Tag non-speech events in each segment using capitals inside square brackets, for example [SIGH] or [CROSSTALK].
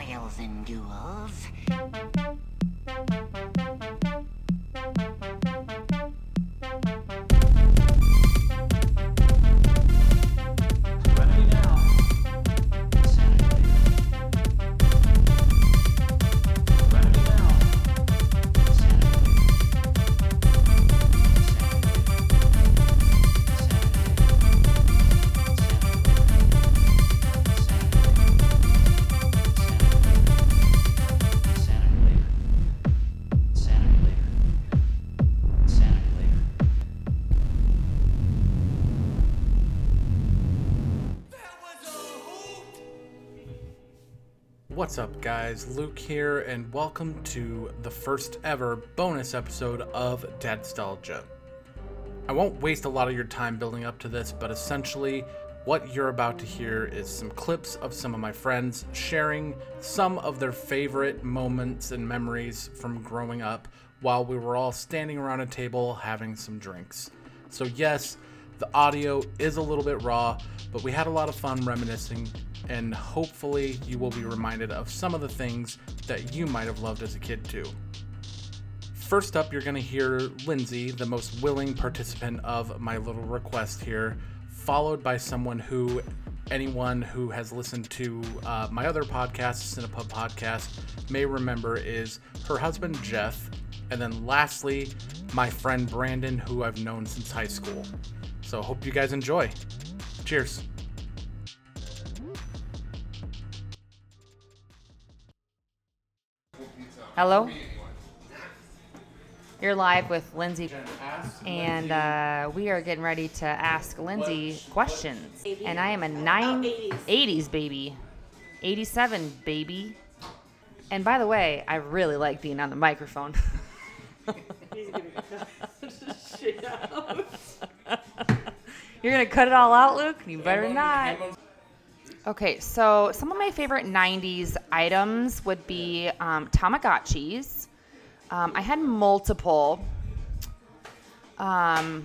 spoils and duels. What's up, guys? Luke here, and welcome to the first ever bonus episode of Dadstalgia. I won't waste a lot of your time building up to this, but essentially, what you're about to hear is some clips of some of my friends sharing some of their favorite moments and memories from growing up while we were all standing around a table having some drinks. So, yes, the audio is a little bit raw, but we had a lot of fun reminiscing, and hopefully, you will be reminded of some of the things that you might have loved as a kid, too. First up, you're going to hear Lindsay, the most willing participant of my little request here, followed by someone who anyone who has listened to uh, my other podcast, Cinepub Podcast, may remember is her husband, Jeff. And then lastly, my friend Brandon, who I've known since high school. So hope you guys enjoy. Cheers. Hello? You're live with Lindsay, and uh, we are getting ready to ask Lindsay questions. And I am a nine, 80s baby, 87 baby. And by the way, I really like being on the microphone. [LAUGHS] You're gonna cut it all out, Luke? You better not. Okay, so some of my favorite 90s items would be um, Tamagotchis. Um, I had multiple. Um,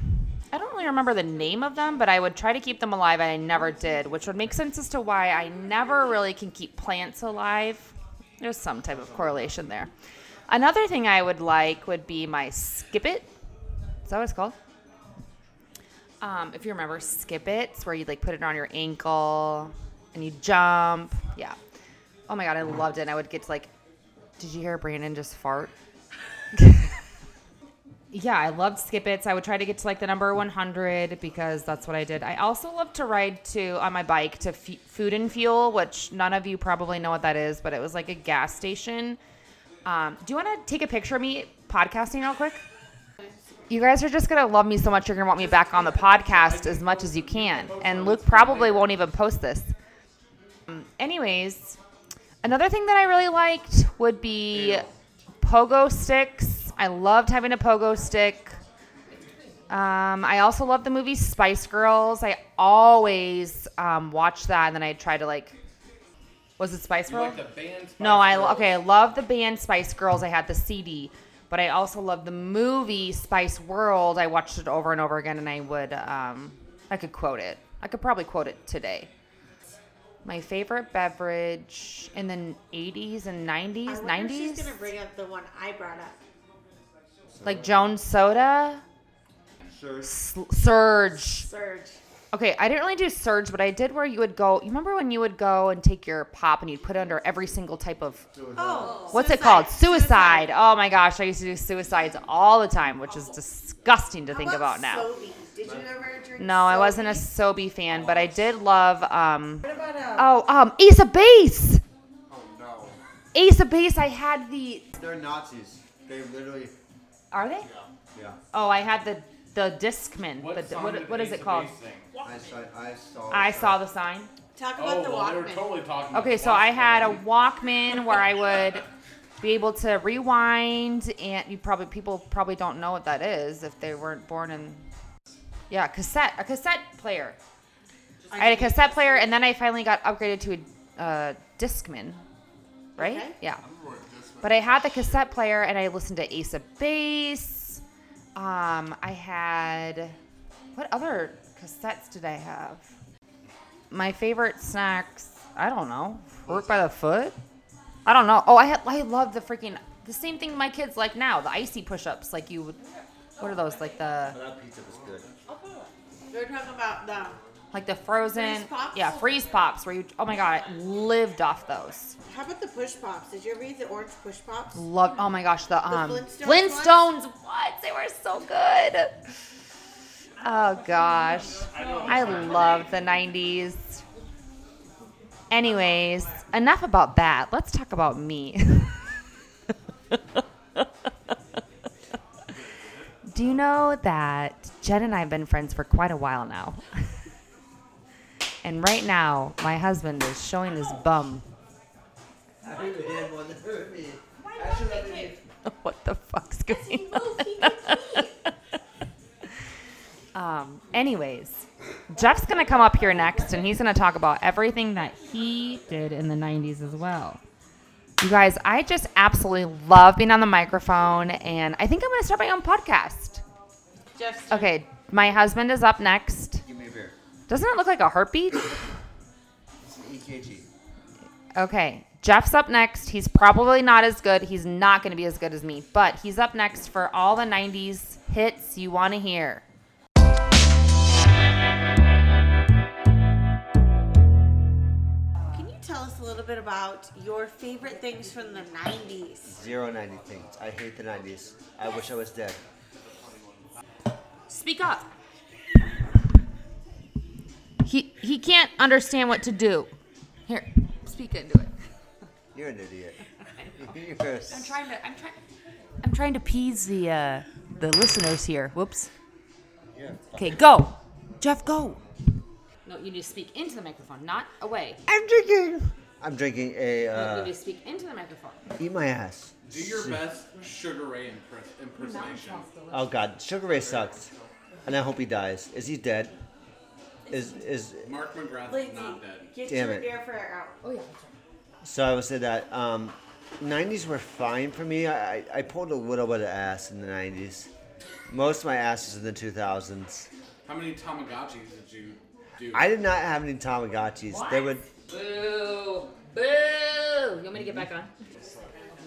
I don't really remember the name of them, but I would try to keep them alive, and I never did, which would make sense as to why I never really can keep plants alive. There's some type of correlation there. Another thing I would like would be my Skip It. Is that what it's called? Um, if you remember Skip It, it's where you like put it on your ankle and you jump. Yeah. Oh my god, I loved it. And I would get to like, did you hear Brandon just fart? [LAUGHS] yeah, I loved Skip It. So I would try to get to like the number 100 because that's what I did. I also love to ride to on my bike to F- Food and Fuel, which none of you probably know what that is, but it was like a gas station. Um, do you want to take a picture of me podcasting real quick? You guys are just gonna love me so much. You're gonna want me back on the podcast as much as you can. And Luke probably won't even post this. Um, anyways, another thing that I really liked would be pogo sticks. I loved having a pogo stick. Um, I also love the movie Spice Girls. I always um, watch that, and then I try to like. Was it Spice Girls? no, I okay. I love the band Spice Girls. I had the CD, but I also love the movie Spice World. I watched it over and over again, and I would um, I could quote it. I could probably quote it today. My favorite beverage in the 80s and 90s, I 90s, She's gonna bring up the one I brought up. like Jones Soda, S- Surge. Surge. Okay, I didn't really do Surge, but I did where you would go. You remember when you would go and take your pop and you'd put it under every single type of Oh, what's it called? Suicide. Oh my gosh, I used to do suicides all the time, which is disgusting to How think about now. Sobe? Did you ever drink? No, I wasn't a Sobe? Sobe fan, but I did love um What about um, oh um Ace of Base. Oh no. Ace of Base. I had the. They're Nazis. They literally. Are they? Yeah. Oh, I had the the Discman. What, the, what, what is it called? I saw. I saw. I saw the sign. Talk about the Walkman. talking. Okay, so I had a Walkman where I would be able to rewind, and you probably people probably don't know what that is if they weren't born in. Yeah, cassette, a cassette player. I had a cassette player, and then I finally got upgraded to a uh, Discman, right? Okay. Yeah. But I had the cassette player, and I listened to Ace of Base. Um, I had what other cassettes did I have? My favorite snacks, I don't know, fruit by the foot. I don't know. Oh, I had, I love the freaking the same thing my kids like now. The icy push-ups, like you. What are those? Like the That pizza was good. They're talking about the. Like the frozen. Freeze pops? Yeah, freeze pops. Where you? Oh my god, I lived off those. How about the push pops? Did you ever eat the orange push pops? Love. Oh my gosh, the um Flintstones Flintstones. What? They were so good. Oh gosh, I love the '90s. Anyways, enough about that. Let's talk about me. [LAUGHS] Do you know that Jen and I have been friends for quite a while now? And right now, my husband is showing his bum. I heard the hand one that hurt me. Actually, let me. what the fuck's going on? [LAUGHS] um, anyways, Jeff's gonna come up here next, and he's gonna talk about everything that he did in the '90s as well. You guys, I just absolutely love being on the microphone, and I think I'm gonna start my own podcast. Jeff's Okay, my husband is up next. Doesn't it look like a heartbeat? It's an EKG. Okay, Jeff's up next. He's probably not as good. He's not going to be as good as me, but he's up next for all the 90s hits you want to hear. Can you tell us a little bit about your favorite things from the 90s? Zero 90 things. I hate the 90s. I wish I was dead. Speak up. He he can't understand what to do. Here, speak into it. You're an idiot. [LAUGHS] You're a s- trying to. I'm trying. I'm trying to appease the uh, the listeners here. Whoops. yeah. Okay, go. Jeff, go. No, you need to speak into the microphone, not away. I'm drinking. I'm drinking a You uh, need to speak into the microphone. eat my ass. Do your best Sugar Ray impre- impersonation. Oh God, Sugar Ray sucks, and I hope he dies. Is he dead? Is is Mark McGrath is Lindsay, not dead. get Damn your it. beer for out. Oh yeah. so? I would say that um, '90s were fine for me. I, I I pulled a little bit of ass in the '90s. Most of my ass was in the 2000s. How many Tamagotchis did you do? I did not have any Tamagotchis. They would. Boo! Boo! You want me to get back on?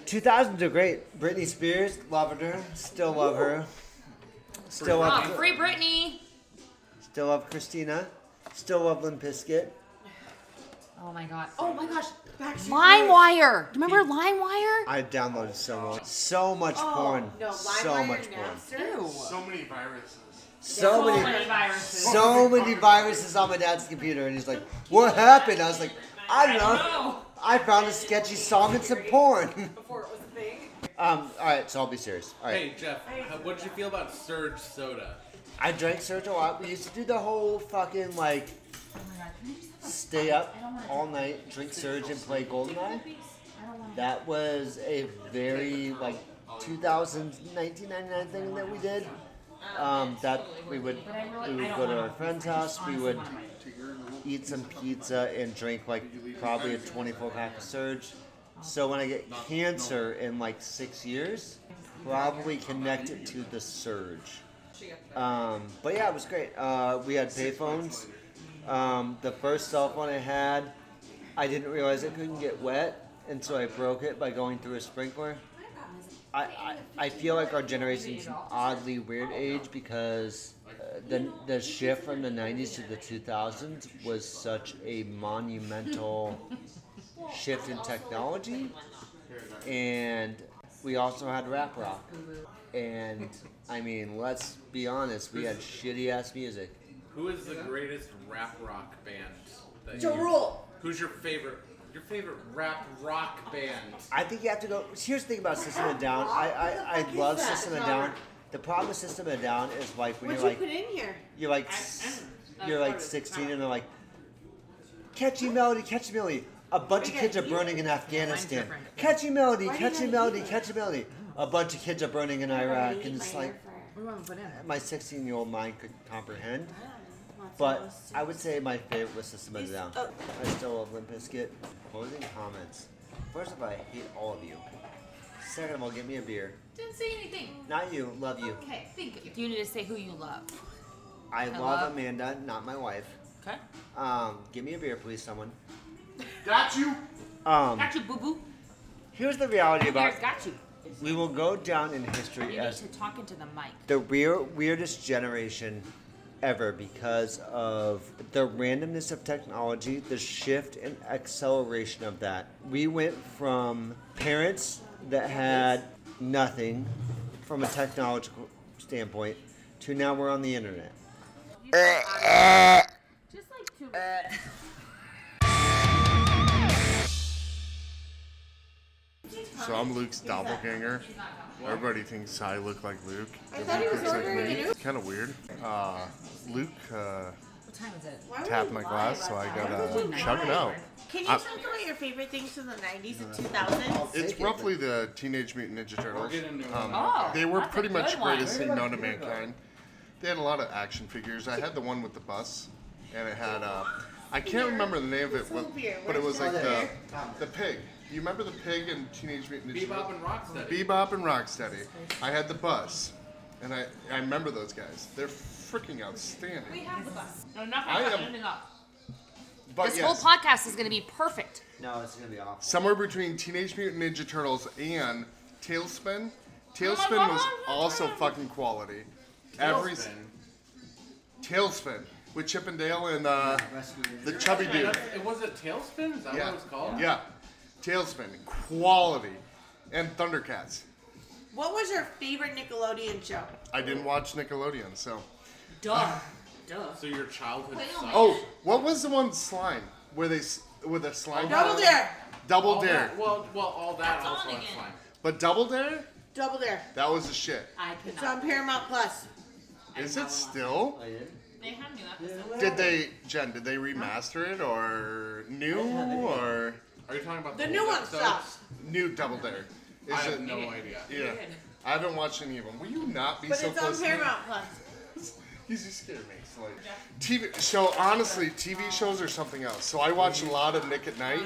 2000s are great. Britney Spears, loved her. Still love her. Still Oh, love. free Britney! Still love Christina. Still love Limp Bizkit. Oh my god. Oh my gosh. Backstreet LimeWire. Do you remember LimeWire? I downloaded so much, so much Oh, porn, no, so LimeWire much porn, Napster? So many viruses. so many, viruses. so many viruses on my dad's computer, and he's like, "What happened?" I was like, "I don't know. I found a sketchy song and some porn." [LAUGHS] Before it was a thing. um, all right, so I'll be serious. All right, Hey Jeff, how, what did you feel about Surge Soda? I drank Surge a lot. We used to do the whole fucking like stay up all night, drink Surge, and play Goldeneye. That was a very like 2000 1999 thing that we did. Um, that we would we would go to our friend's house. We would eat some pizza and drink like probably a 24 pack of Surge. So when I get cancer in like six years, probably connect it to the Surge. Um, but yeah, it was great. Uh, we had payphones. Um, the first cell phone I had, I didn't realize it couldn't get wet, and so I broke it by going through a sprinkler. I, I, I feel like our generation's an oddly weird age because uh, the, the shift from the 90s to the 2000s was such a monumental [LAUGHS] shift in technology. And we also had rap rock. And I mean, let's be honest, we had shitty ass music. Who is the greatest rap rock band? That Ja you- Rule. Who's your favorite? Your favorite rap rock band? I think you have to go. Here's the thing about System of a Down. I, I, I love System of a Down. The problem with System of a Down is like when What'd you're you like put in here? you're like s- you're like 16 and they're like catchy melody, catchy melody. A bunch of kids are burning in Afghanistan. Catchy melody, catchy melody, catchy melody. A bunch of kids are burning in Iraq, and it's like my 16 year old mind could comprehend. But I would say my favorite was System of a Down. Oh. I still love Limp Bizkit. Closing comments. First of all, I hate all of you. Second of all, give me a beer. Didn't say anything. Not you, love you. Okay, think. You need to say who you love. I I love love- Amanda, not my wife. Okay. Um, give me a beer, please, someone. Got you. Um, Got you, boo boo. Here's the reality about Here's got you. we will go down in You history need as to talk into the mic. the weir- weirdest generation ever because of the randomness of technology, the shift and acceleration of that. We went from parents that had nothing from a technological standpoint to now we're on the internet. [LAUGHS] Just like two. [LAUGHS] So I'm Luke's doppelganger. Everybody thinks I look like Luke. I thought he was ordering a new. Kind of weird. Uh, Luke uh, What time is it? Why would tapped you my lie glass, so about I that? gotta chug it out. Can you I- talk about your favorite things from the 90s and 2000s? It's roughly the Teenage Mutant Ninja Turtles. getting into Um, Oh, they were that's a pretty much good the one. greatest thing known to mankind. They had a lot of action figures. I had the one with the bus, and it had uh, I can't remember the name of it, but, but it was like the the pig. You remember the pig in Teenage Mutant Ninja Bebop Turtles? and Rocksteady. Bebop and Rocksteady. I had the bus, and I, I remember those guys. They're freaking outstanding. We have the bus. No, nothing. I am- Anything up. But This yes, whole podcast is going to be perfect. No, it's gonna be awful. somewhere between Teenage Mutant Ninja Turtles and TaleSpin. TaleSpin was also fucking quality. Every s- TaleSpin with Chip and Dale and uh, the chubby dude. It was it TaleSpin? Is that Yeah, what it was called? yeah. TaleSpin, quality, and Thundercats. What was your favorite Nickelodeon show? I didn't watch Nickelodeon, so. Duh. Duh. So your childhood sucked. Oh, what was the one slime where they s- with a slime? Double Dare! Double All Dare. that- well, well, all that That's also on had again. slime. But Double Dare, Double Dare. that was the shit. I It's cannot. on Paramount Plus. Is it still? Oh, they have new episodes. Did they, Jen? Did they remaster it or new or Are you talking about The the new one episodes? sucks. new Double Dare? Is I have it? no idea. Yeah, I haven't watched any of them. Will you not be But so it's on close? to me? Paramount Plus. [LAUGHS] You just scared me. So like, TV. So honestly, TV shows are something else. So I watch a lot of Nick at Nite.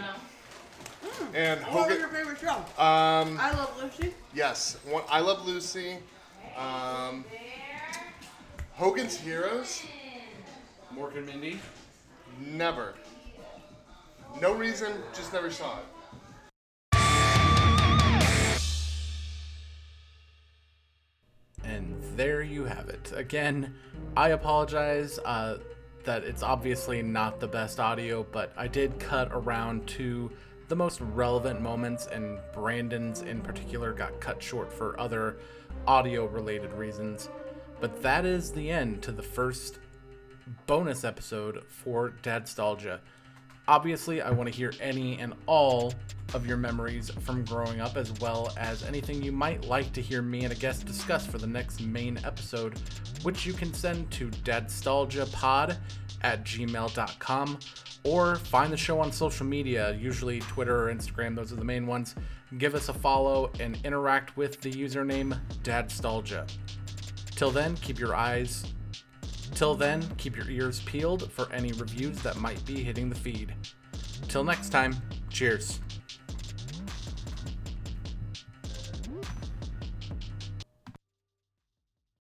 And What was your favorite show? Um, I Love Lucy. yes, one, I love Lucy. Um, Hogan's Heroes. Mork and Mindy. Never. No reason, just never saw it. And there you have it. Again, I apologize uh, that it's obviously not the best audio, but I did cut around to the most relevant moments, and Brandon's in particular got cut short for other audio related reasons. But that is the end to the first bonus episode for Dadstalgia. Obviously, I want to hear any and all of your memories from growing up, as well as anything you might like to hear me and a guest discuss for the next main episode, which you can send to dadstalgiapod at gmail.com or find the show on social media, usually Twitter or Instagram, those are the main ones. Give us a follow and interact with the username Dadstalgia. Till then, keep your eyes Till then, keep your ears peeled for any reviews that might be hitting the feed. Till next time, cheers.